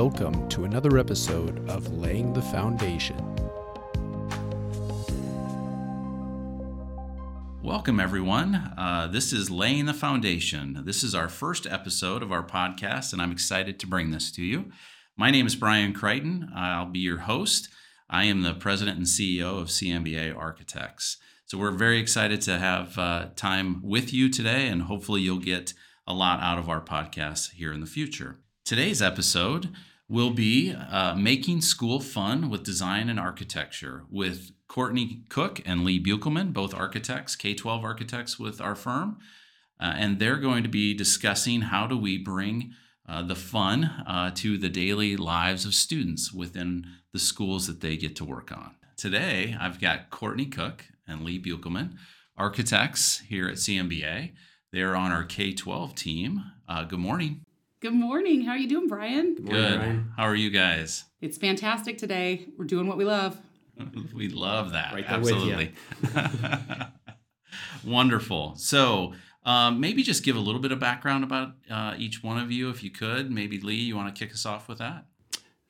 Welcome to another episode of Laying the Foundation. Welcome, everyone. Uh, this is Laying the Foundation. This is our first episode of our podcast, and I'm excited to bring this to you. My name is Brian Crichton. I'll be your host. I am the president and CEO of CMBA Architects. So, we're very excited to have uh, time with you today, and hopefully, you'll get a lot out of our podcast here in the future. Today's episode will be uh, Making School Fun with Design and Architecture with Courtney Koch and Lee Beukelman, both architects, K 12 architects with our firm. Uh, and they're going to be discussing how do we bring uh, the fun uh, to the daily lives of students within the schools that they get to work on. Today, I've got Courtney Koch and Lee Beukelman, architects here at CMBA. They're on our K 12 team. Uh, good morning. Good morning. How are you doing, Brian? Good. Brian. How are you guys? It's fantastic today. We're doing what we love. we love that. Right Absolutely. Wonderful. So, um, maybe just give a little bit of background about uh, each one of you, if you could. Maybe Lee, you want to kick us off with that?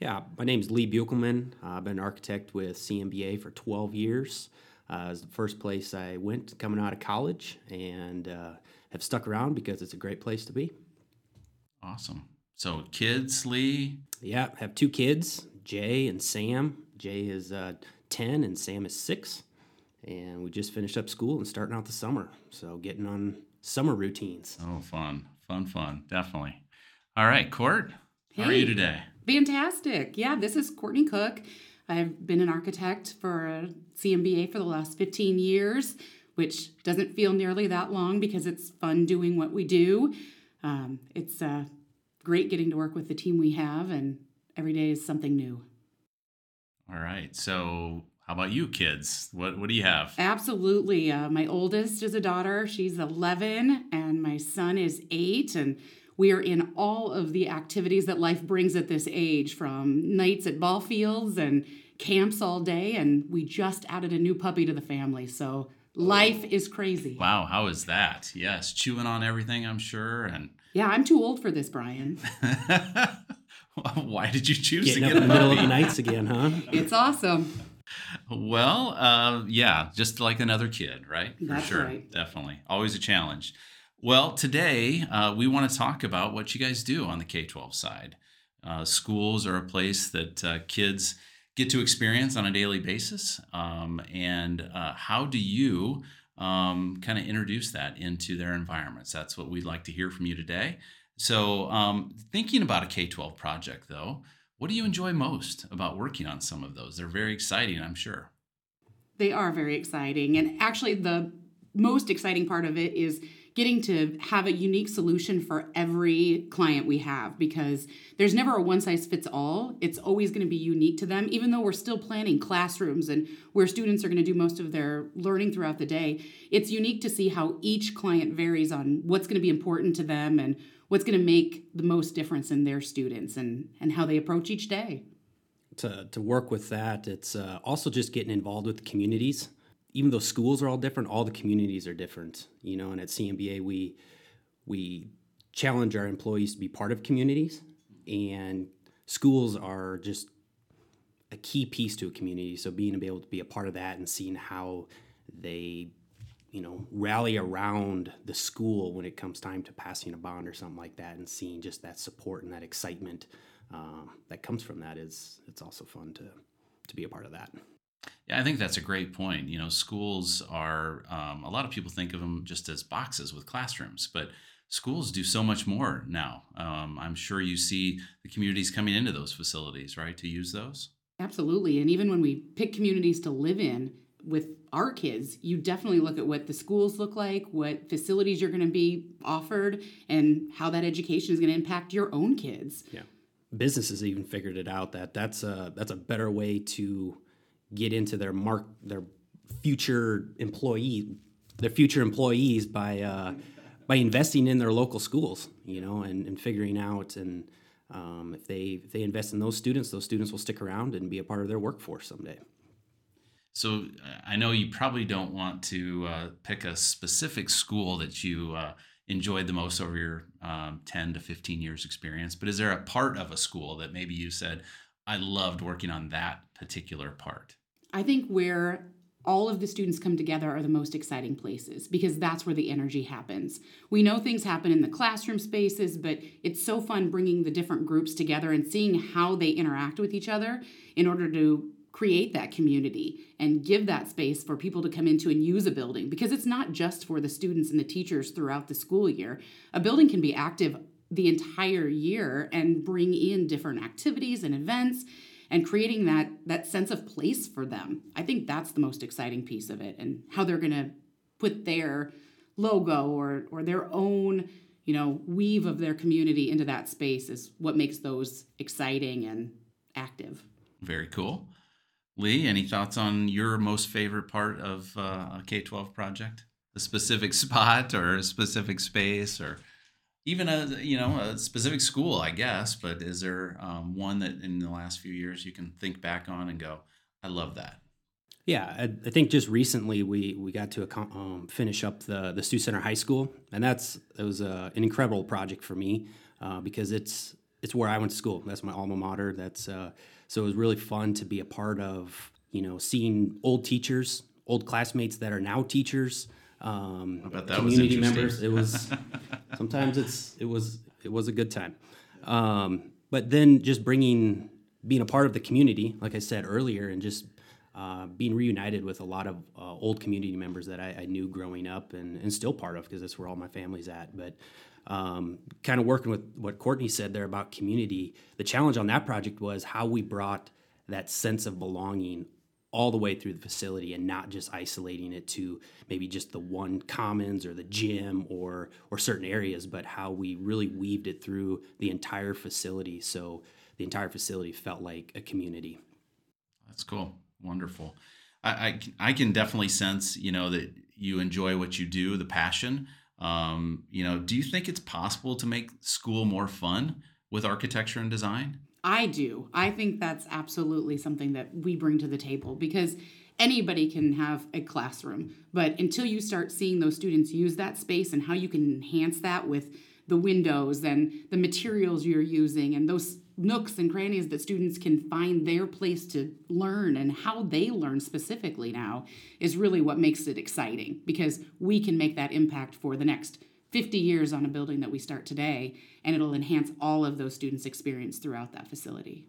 Yeah, my name is Lee Beukelman. I've been an architect with CMBA for 12 years. Uh, it was the first place I went coming out of college and uh, have stuck around because it's a great place to be. Awesome. So kids, Lee? Yeah, have two kids, Jay and Sam. Jay is uh, 10 and Sam is 6. And we just finished up school and starting out the summer. So getting on summer routines. Oh, fun. Fun, fun. Definitely. All right, Court. How are you today? Fantastic. Yeah, this is Courtney Koch. I've been an architect for a CMBA for the last 15 years, which doesn't feel nearly that long because it's fun doing what we do um, it's uh, great getting to work with the team we have, and every day is something new. All right. So, how about you, kids? What What do you have? Absolutely. Uh, my oldest is a daughter. She's 11, and my son is eight, and we are in all of the activities that life brings at this age, from nights at ball fields and camps all day. And we just added a new puppy to the family, so life is crazy. Wow, how is that? Yes, chewing on everything, I'm sure, and yeah, I'm too old for this, Brian. Why did you choose Getting to get up in the middle of the nights again, huh? It's awesome. Well, uh, yeah, just like another kid, right? For That's sure, right. definitely, always a challenge. Well, today uh, we want to talk about what you guys do on the K 12 side. Uh, schools are a place that uh, kids get to experience on a daily basis. Um, and uh, how do you um, kind of introduce that into their environments? That's what we'd like to hear from you today. So, um, thinking about a K 12 project, though, what do you enjoy most about working on some of those? They're very exciting, I'm sure. They are very exciting. And actually, the most exciting part of it is getting to have a unique solution for every client we have because there's never a one size fits all. It's always going to be unique to them, even though we're still planning classrooms and where students are going to do most of their learning throughout the day. It's unique to see how each client varies on what's going to be important to them and what's going to make the most difference in their students and, and how they approach each day. To, to work with that, it's uh, also just getting involved with the communities even though schools are all different, all the communities are different. You know, and at CMBA we we challenge our employees to be part of communities, and schools are just a key piece to a community. So being able to be a part of that and seeing how they you know rally around the school when it comes time to passing a bond or something like that and seeing just that support and that excitement um, that comes from that is it's also fun to to be a part of that yeah, I think that's a great point. You know, schools are, um, a lot of people think of them just as boxes with classrooms, but schools do so much more now. Um, I'm sure you see the communities coming into those facilities, right, to use those? Absolutely. And even when we pick communities to live in with our kids, you definitely look at what the schools look like, what facilities you're going to be offered, and how that education is going to impact your own kids. Yeah. Businesses even figured it out that that's a that's a better way to get into their mark their future employee their future employees by uh, by investing in their local schools, you know, and, and figuring out and um, if they if they invest in those students, those students will stick around and be a part of their workforce someday. So I know you probably don't want to uh, pick a specific school that you uh, enjoyed the most over your um, 10 to 15 years experience but is there a part of a school that maybe you said i loved working on that particular part I think where all of the students come together are the most exciting places because that's where the energy happens. We know things happen in the classroom spaces, but it's so fun bringing the different groups together and seeing how they interact with each other in order to create that community and give that space for people to come into and use a building because it's not just for the students and the teachers throughout the school year. A building can be active the entire year and bring in different activities and events and creating that that sense of place for them. I think that's the most exciting piece of it and how they're going to put their logo or or their own, you know, weave of their community into that space is what makes those exciting and active. Very cool. Lee, any thoughts on your most favorite part of uh, a K 12 project? A specific spot or a specific space or even a you know a specific school, I guess. But is there um, one that in the last few years you can think back on and go, I love that? Yeah, I, think just recently we we got to um, finish up the the Sioux Center High School, and that's it was uh, an incredible project for me uh, because it's it's where I went to school. That's my alma mater. That's uh, so it was really fun to be a part of. You know, seeing old teachers, old classmates that are now teachers, um, I bet that community members. It was sometimes it's it was it was a good time, um, but then just bringing being a part of the community, like I said earlier, and just uh, being reunited with a lot of uh, old community members that I, I, knew growing up and, and still part of because that's where all my family's at. But um, kind of working with what Courtney said there about community, the challenge on that project was how we brought that sense of belonging all the way through the facility and not just isolating it to maybe just the one commons or the gym or or certain areas but how we really weaved it through the entire facility. So the entire facility felt like a community. That's cool. Wonderful. I, I, I can definitely sense you know that you enjoy what you do the passion. Um, you know do you think it's possible to make school more fun with architecture and design I do. I think that's absolutely something that we bring to the table because anybody can have a classroom, but until you start seeing those students use that space and how you can enhance that with the windows and the materials you're using and those nooks and crannies that students can find their place to learn and how they learn specifically now is really what makes it exciting because we can make that impact for the next 50 years on a building that we start today, and it'll enhance all of those students' experience throughout that facility.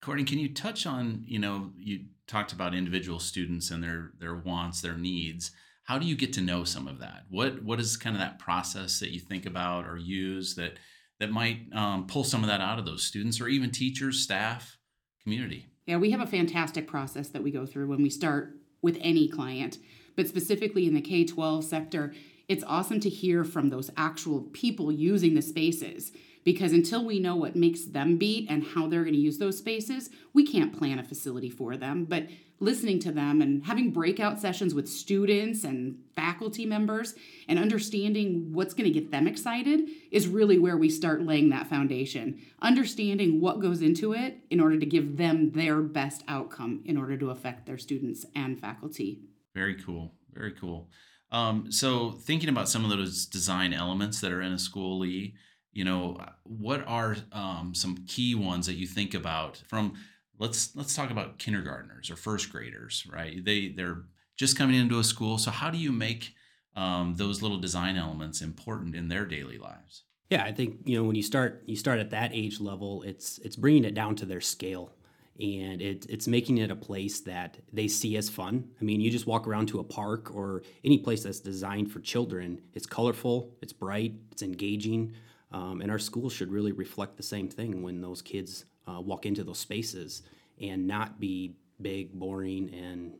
Courtney, can you touch on, you know, you talked about individual students and their their wants, their needs. How do you get to know some of that? What what is kind of that process that you think about or use that that might um, pull some of that out of those students or even teachers, staff, community? Yeah, we have a fantastic process that we go through when we start with any client, but specifically in the K 12 sector, it's awesome to hear from those actual people using the spaces because until we know what makes them beat and how they're going to use those spaces, we can't plan a facility for them. But listening to them and having breakout sessions with students and faculty members and understanding what's going to get them excited is really where we start laying that foundation. Understanding what goes into it in order to give them their best outcome in order to affect their students and faculty. Very cool. Very cool. Um, so thinking about some of those design elements that are in a school, Lee, you know, what are um, some key ones that you think about from let's let's talk about kindergartners or first graders, right? They they're just coming into a school. So how do you make um, those little design elements important in their daily lives? Yeah, I think you know when you start you start at that age level, it's it's bringing it down to their scale and it, it's making it a place that they see as fun. I mean, you just walk around to a park or any place that's designed for children. It's colorful, it's bright, it's engaging, um, and our schools should really reflect the same thing when those kids uh, walk into those spaces and not be big, boring, and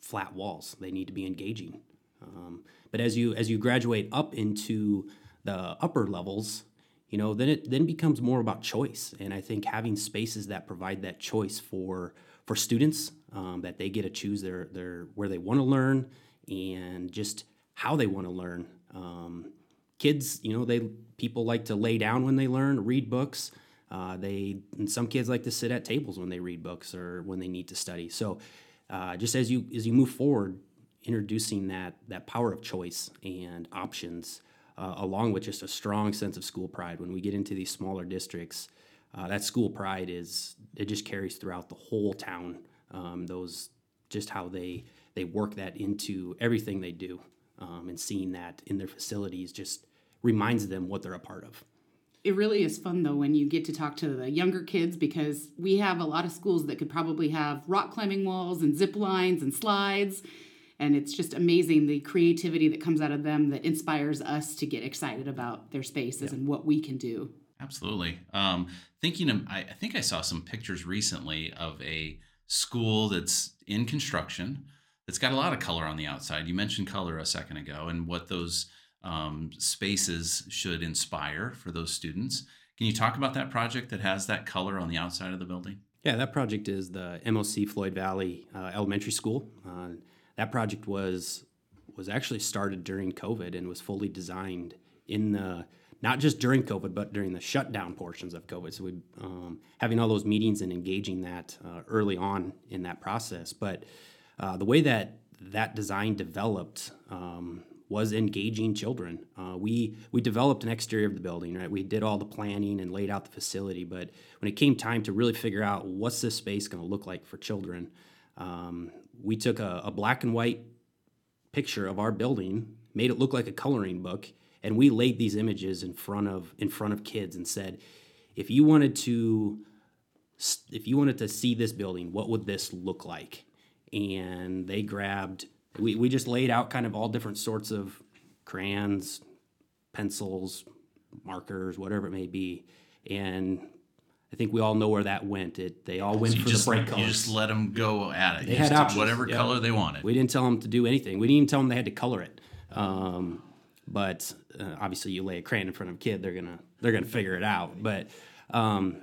flat walls. They need to be engaging. Um, but as you as you graduate up into the upper levels, you know then it then becomes more about choice. And i think having spaces that provide that choice for for students um, that they get to choose their their where they want to learn and just how they want to learn. Um, kids you know they people like to lay down when they learn read books. Uh, they some kids like to sit at tables when they read books or when they need to study. So uh, just as you as you move forward introducing that that power of choice and options uh, along with just a strong sense of school pride. When we get into these smaller districts, uh, that school pride is it just carries throughout the whole town. Um, those just how they they work that into everything they do, um, and seeing that in their facilities just reminds them what they're a part of. It really is fun though when you get to talk to the younger kids because we have a lot of schools that could probably have rock climbing walls and zip lines and slides. And it's just amazing the creativity that comes out of them that inspires us to get excited about their spaces yeah. and what we can do. Absolutely. Um, thinking, of, I, I think I saw some pictures recently of a school that's in construction that's got a lot of color on the outside. You mentioned color a second ago and what those um, spaces should inspire for those students. Can you talk about that project that has that color on the outside of the building? Yeah, that project is the MOC Floyd Valley uh, Elementary School. Uh, that project was was actually started during COVID and was fully designed in the not just during COVID, but during the shutdown portions of COVID. So we um, having all those meetings and engaging that uh, early on in that process. But uh, the way that that design developed um, was engaging children. Uh, we we developed an exterior of the building, right? We did all the planning and laid out the facility, but when it came time to really figure out what's this space going to look like for children, um, we took a, a black and white picture of our building, made it look like a coloring book, and we laid these images in front of in front of kids and said, if you wanted to if you wanted to see this building, what would this look like? And they grabbed we, we just laid out kind of all different sorts of crayons, pencils, markers, whatever it may be. And I think we all know where that went. It they all went so for just, the bright colors. You just let them go at it. They you had options. whatever color they wanted. We didn't tell them to do anything. We didn't even tell them they had to color it. Um, but uh, obviously, you lay a crayon in front of a kid, they're gonna they're gonna figure it out. But um,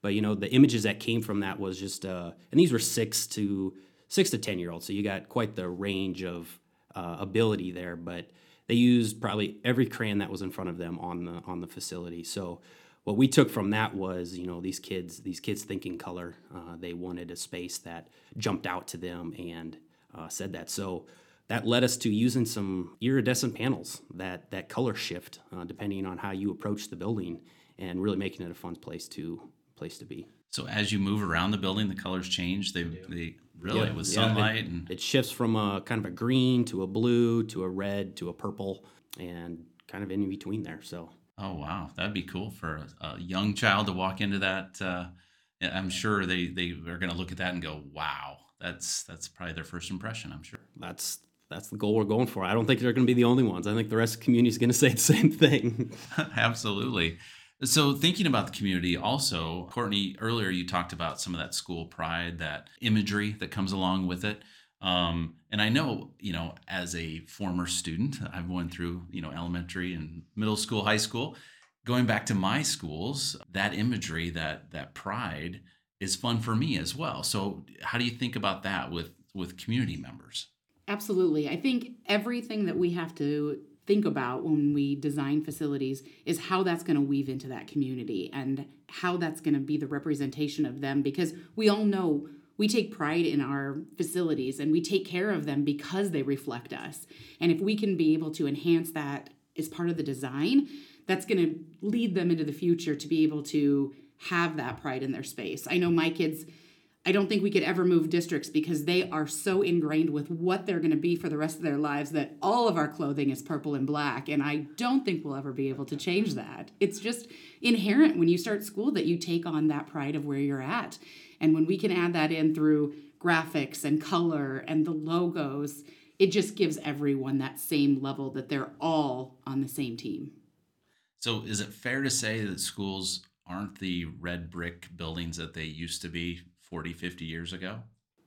but you know, the images that came from that was just uh, and these were six to six to 10 year olds. So you got quite the range of uh, ability there, but they used probably every crayon that was in front of them on the, on the facility. So what we took from that was, you know, these kids, these kids thinking color, uh, they wanted a space that jumped out to them and uh, said that. So that led us to using some iridescent panels that, that color shift uh, depending on how you approach the building and really making it a fun place to place to be. So as you move around the building, the colors change. They they really yeah, with sunlight yeah, it, and it shifts from a kind of a green to a blue to a red to a purple and kind of in between there. So oh wow, that'd be cool for a, a young child to walk into that. Uh, I'm sure they they are going to look at that and go, wow, that's that's probably their first impression. I'm sure that's that's the goal we're going for. I don't think they're going to be the only ones. I think the rest of the community is going to say the same thing. Absolutely. So, thinking about the community, also, Courtney, earlier you talked about some of that school pride, that imagery that comes along with it. Um, and I know, you know, as a former student, I've went through, you know, elementary and middle school, high school. Going back to my schools, that imagery, that that pride, is fun for me as well. So, how do you think about that with with community members? Absolutely. I think everything that we have to think about when we design facilities is how that's going to weave into that community and how that's going to be the representation of them because we all know we take pride in our facilities and we take care of them because they reflect us. And if we can be able to enhance that as part of the design, that's going to lead them into the future to be able to have that pride in their space. I know my kids I don't think we could ever move districts because they are so ingrained with what they're going to be for the rest of their lives that all of our clothing is purple and black. And I don't think we'll ever be able to change that. It's just inherent when you start school that you take on that pride of where you're at. And when we can add that in through graphics and color and the logos, it just gives everyone that same level that they're all on the same team. So, is it fair to say that schools aren't the red brick buildings that they used to be 40, 50 years ago?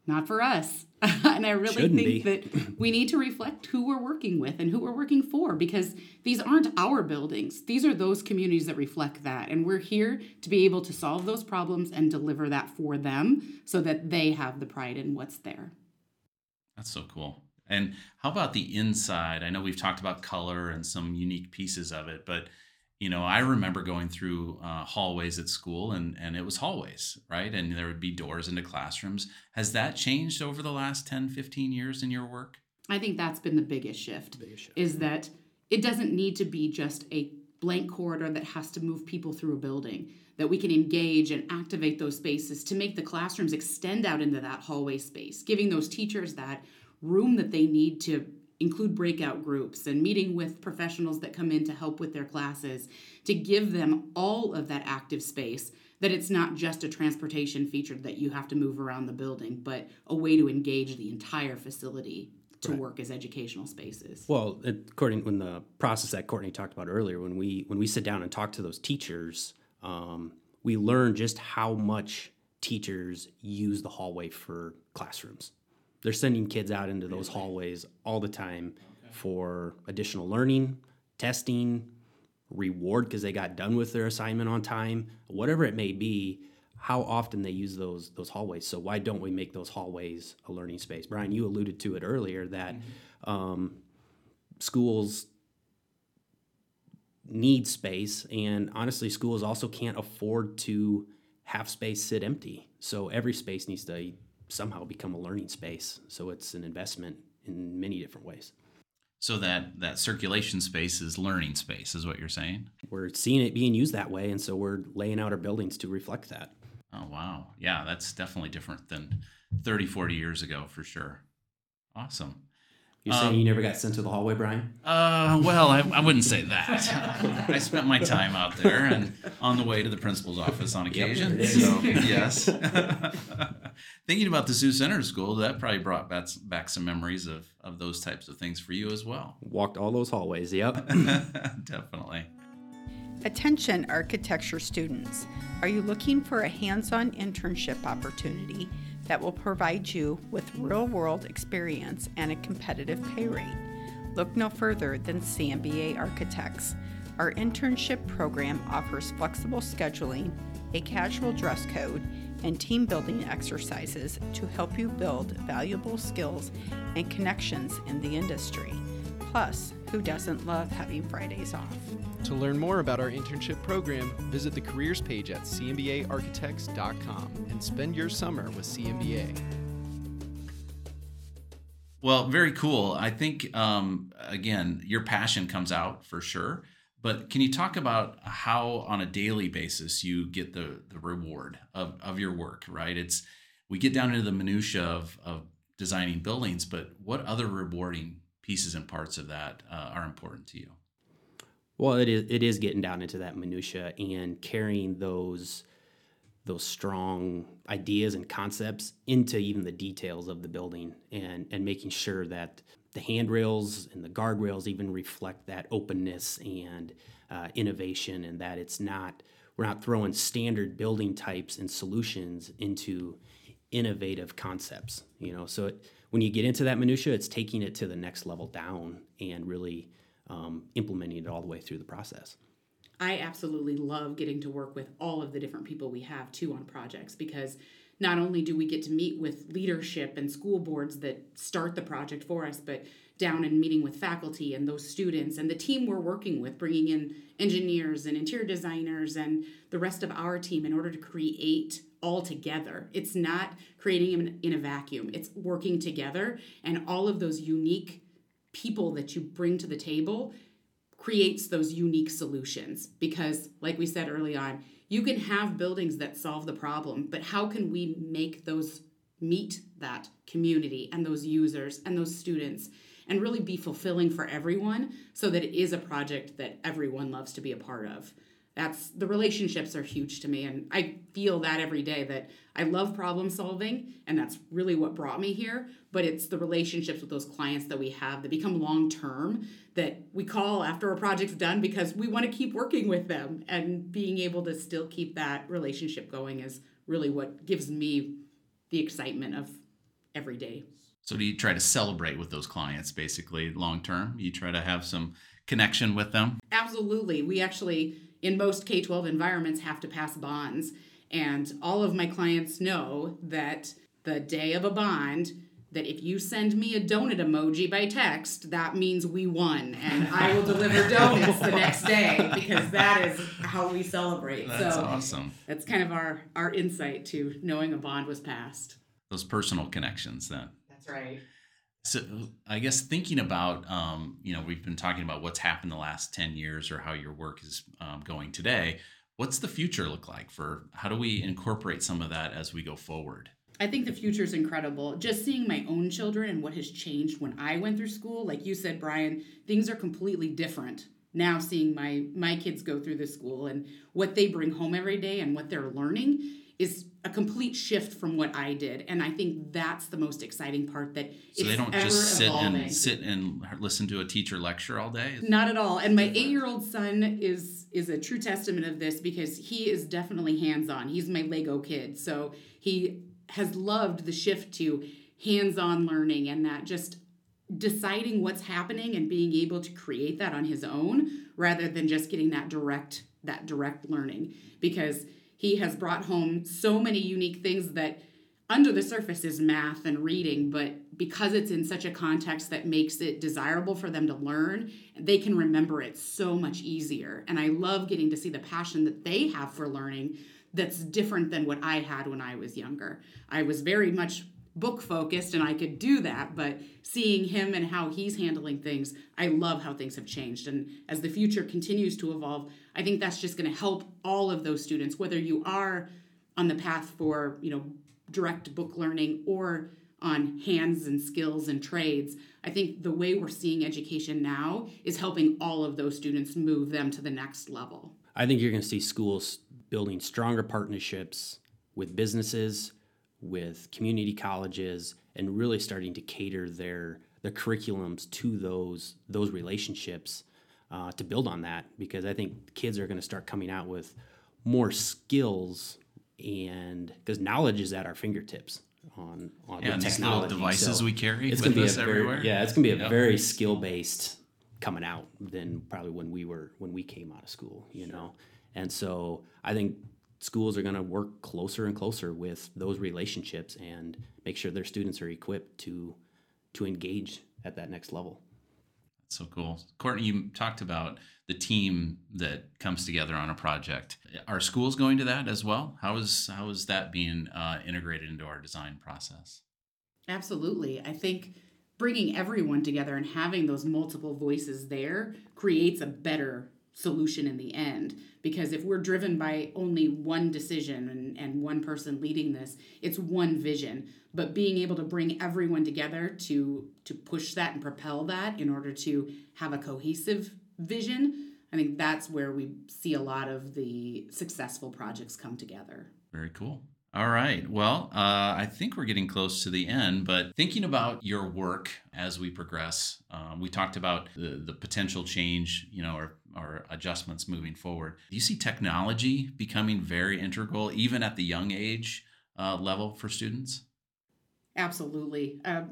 Not for us. and I really Shouldn't think be. that we need to reflect who we're working with and who we're working for because these aren't our buildings. These are those communities that reflect that. And we're here to be able to solve those problems and deliver that for them so that they have the pride in what's there. That's so cool. And how about the inside? I know we've talked about color and some unique pieces of it, but you know, I remember going through uh, hallways at school and, and it was hallways, right? And there would be doors into classrooms. Has that changed over the last 10, 15 years in your work? I think that's been the biggest shift, biggest shift. is that it doesn't need to be just a blank corridor that has to move people through a building that we can engage and activate those spaces to make the classrooms extend out into that hallway space giving those teachers that room that they need to include breakout groups and meeting with professionals that come in to help with their classes to give them all of that active space that it's not just a transportation feature that you have to move around the building but a way to engage the entire facility to work as educational spaces Well, according when the process that Courtney talked about earlier, when we when we sit down and talk to those teachers, um, we learn just how much teachers use the hallway for classrooms. They're sending kids out into those hallways all the time for additional learning, testing, reward because they got done with their assignment on time, whatever it may be. How often they use those those hallways? So why don't we make those hallways a learning space? Brian, you alluded to it earlier that um, schools need space and honestly schools also can't afford to have space sit empty so every space needs to somehow become a learning space so it's an investment in many different ways So that that circulation space is learning space, is what you're saying? we're seeing it being used that way and so we're laying out our buildings to reflect that Oh wow, yeah, that's definitely different than 30, 40 years ago for sure. Awesome. You're saying you never got sent to the hallway brian Uh, well, I, I wouldn't say that. I spent my time out there and on the way to the principal's office on occasion. there you so yes. Thinking about the Sioux Center School, that probably brought back, back some memories of, of those types of things for you as well. walked all those hallways yep Definitely. Attention architecture students. Are you looking for a hands on internship opportunity that will provide you with real world experience and a competitive pay rate? Look no further than CMBA Architects. Our internship program offers flexible scheduling, a casual dress code, and team building exercises to help you build valuable skills and connections in the industry. Plus, who doesn't love having Fridays off? To learn more about our internship program, visit the careers page at cmbaarchitects.com and spend your summer with CMBA. Well, very cool. I think um, again, your passion comes out for sure. But can you talk about how, on a daily basis, you get the the reward of, of your work? Right. It's we get down into the minutia of of designing buildings, but what other rewarding pieces and parts of that uh, are important to you? Well, it is it is getting down into that minutia and carrying those those strong ideas and concepts into even the details of the building and and making sure that the handrails and the guardrails even reflect that openness and uh, innovation and that it's not we're not throwing standard building types and solutions into innovative concepts you know? So it, when you get into that minutia it's taking it to the next level down and really um, implementing it all the way through the process. I absolutely love getting to work with all of the different people we have too on projects because not only do we get to meet with leadership and school boards that start the project for us, but down and meeting with faculty and those students and the team we're working with, bringing in engineers and interior designers and the rest of our team in order to create all together. It's not creating in, in a vacuum, it's working together, and all of those unique people that you bring to the table creates those unique solutions. Because like we said early on you can have buildings that solve the problem but how can we make those meet that community and those users and those students and really be fulfilling for everyone so that it is a project that everyone loves to be a part of that's the relationships are huge to me and i feel that every day that i love problem solving and that's really what brought me here but it's the relationships with those clients that we have that become long term that we call after a project's done because we want to keep working with them and being able to still keep that relationship going is really what gives me the excitement of every day So do you try to celebrate with those clients basically long term? You try to have some connection with them? Absolutely. We actually, in most K 12 environments, have to pass bonds. And all of my clients know that the day of a bond, that if you send me a donut emoji by text, that means we won. And I will deliver donuts the next day because that is how we celebrate. That's so awesome. that's kind of our, our insight to knowing a bond was passed. Those personal connections then. That's right. So I guess thinking about, um, you know, we've been talking about what's happened the last 10 years or how your work is um, going today. What's the future look like for how do we incorporate some of that as we go forward? I think the future is incredible. Just seeing my own children and what has changed when I went through school, like you said, Brian, things are completely different now. Seeing my my kids go through this school and what they bring home every day and what they're learning is a complete shift from what I did, and I think that's the most exciting part. That so they don't just sit evolving. and sit and listen to a teacher lecture all day. Not at all. And my eight-year-old son is is a true testament of this because he is definitely hands-on. He's my Lego kid, so he has loved the shift to hands-on learning and that just deciding what's happening and being able to create that on his own rather than just getting that direct that direct learning because he has brought home so many unique things that under the surface is math and reading, but because it's in such a context that makes it desirable for them to learn, they can remember it so much easier. And I love getting to see the passion that they have for learning that's different than what I had when I was younger. I was very much book focused and I could do that, but seeing him and how he's handling things, I love how things have changed. And as the future continues to evolve, I think that's just going to help all of those students, whether you are on the path for, you know, direct book learning or on hands and skills and trades. I think the way we're seeing education now is helping all of those students move them to the next level. I think you're going to see schools building stronger partnerships with businesses, with community colleges, and really starting to cater their their curriculums to those those relationships uh, to build on that because I think kids are going to start coming out with more skills and because knowledge is at our fingertips on on yeah, technology. devices so we carry it's going to be a very, yeah it's going to be a yep. very skill based coming out than probably when we were when we came out of school you know? And so I think schools are going to work closer and closer with those relationships and make sure their students are equipped to to engage at that next level so cool. Courtney, you talked about the team that comes together on a project. Are schools going to that as well? How is how is that being uh, integrated into our design process? Absolutely. I think bringing everyone together and having those multiple voices there creates a better solution in the end. Because if we're driven by only one decision and, and one person leading this it's one vision. But being able to bring everyone together to to push that and propel that in order to have a cohesive vision i think that's where we see a lot of the successful projects come together. Very cool all right. Well, uh, I think we're getting close to the end, but thinking about your work as we progress, um, we talked about the, the potential change, you know, or, or adjustments moving forward. Do you see technology becoming very integral, even at the young age uh, level for students? Absolutely. Uh,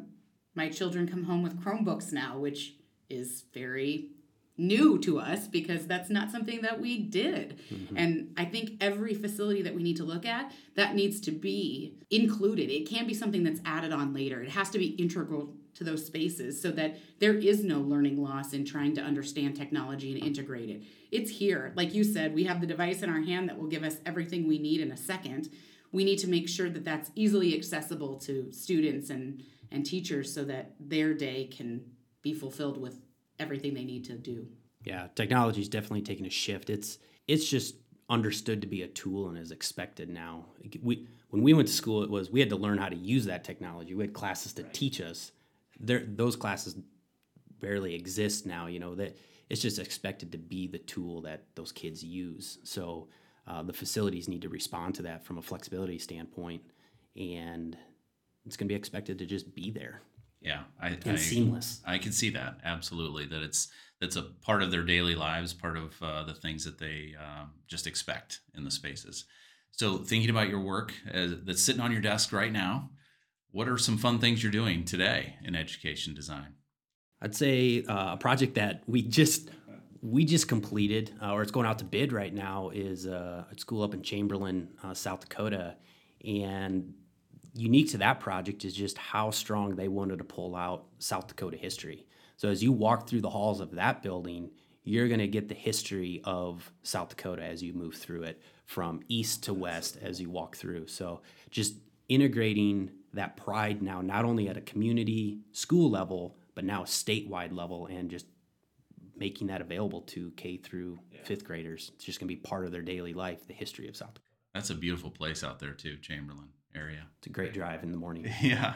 my children come home with Chromebooks now, which is very new to us because that's not something that we did. Mm-hmm. And I think every facility that we need to look at, that needs to be included. It can't be something that's added on later. It has to be integral to those spaces so that there is no learning loss in trying to understand technology and integrate it. It's here. Like you said, we have the device in our hand that will give us everything we need in a second. We need to make sure that that's easily accessible to students and and teachers so that their day can be fulfilled with everything they need to do. Yeah, technology is definitely taking a shift. It's it's just understood to be a tool and is expected now. We when we went to school, it was we had to learn how to use that technology. We had classes to right. teach us. There, those classes barely exist now. You know that it's just expected to be the tool that those kids use. So uh, the facilities need to respond to that from a flexibility standpoint, and it's going to be expected to just be there. Yeah, I, and I, seamless. I can see that absolutely. That it's that's a part of their daily lives, part of uh, the things that they uh, just expect in the spaces. So, thinking about your work as, that's sitting on your desk right now, what are some fun things you're doing today in education design? I'd say uh, a project that we just we just completed, uh, or it's going out to bid right now, is uh, a school up in Chamberlain, uh, South Dakota, and unique to that project is just how strong they wanted to pull out South Dakota history. So as you walk through the halls of that building, you're going to get the history of South Dakota as you move through it from east to west as you walk through. So just integrating that pride now not only at a community school level but now a statewide level and just making that available to K through yeah. fifth graders. It's just going to be part of their daily life, the history of South Dakota. That's a beautiful place out there too, Chamberlain area. It's a great drive in the morning. yeah.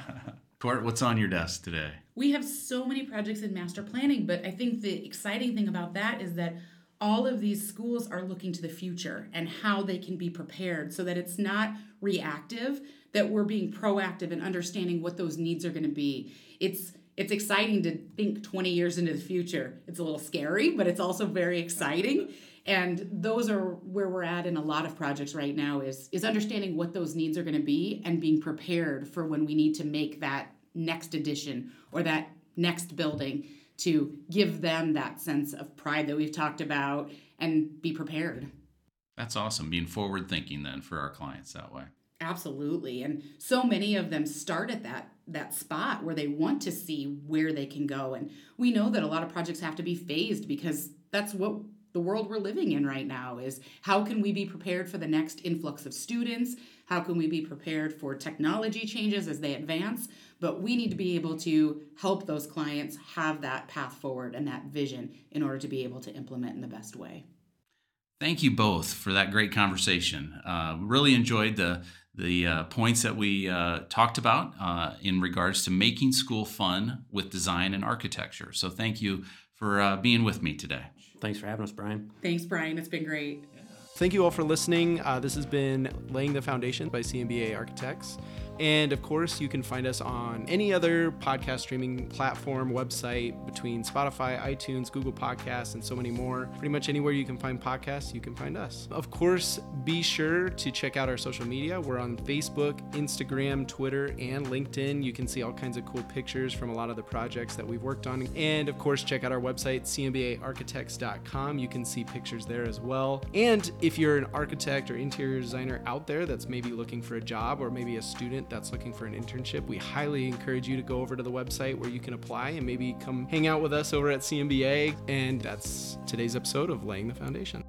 Court, what's on your desk today? We have so many projects in master planning, but I think the exciting thing about that is that all of these schools are looking to the future and how they can be prepared so that it's not reactive, that we're being proactive and understanding what those needs are going to be. It's it's exciting to think 20 years into the future. It's a little scary, but it's also very exciting. And those are where we're at in a lot of projects right now is is understanding what those needs are going to be and being prepared for when we need to make that next addition or that next building to give them that sense of pride that we've talked about and be prepared. That's awesome. Being forward thinking then for our clients that way. Absolutely. And so many of them start at that that spot where they want to see where they can go. And we know that a lot of projects have to be phased because that's what the world we're living in right now is how can we be prepared for the next influx of students? How can we be prepared for technology changes as they advance? But we need to be able to help those clients have that path forward and that vision in order to be able to implement in the best way. Thank you both for that great conversation. Uh, really enjoyed the the uh, points that we uh, talked about uh, in regards to making school fun with design and architecture. So thank you for uh, being with me today. Thanks for having us, Brian. Thanks, Brian. It's been great. Thank you all for listening. Uh, this has been Laying the Foundation by CMBA Architects. And of course, you can find us on any other podcast streaming platform, website, between Spotify, iTunes, Google Podcasts, and so many more. Pretty much anywhere you can find podcasts, you can find us. Of course, be sure to check out our social media. We're on Facebook, Instagram, Twitter, and LinkedIn. You can see all kinds of cool pictures from a lot of the projects that we've worked on. And of course, check out our website, cmbaarchitects.com. You can see pictures there as well. And if you're an architect or interior designer out there that's maybe looking for a job or maybe a student, student that's looking for an internship, we highly encourage you to go over to the website where you can apply and maybe come hang out with us over at CMBA. And that's today's episode of Laying the Foundation.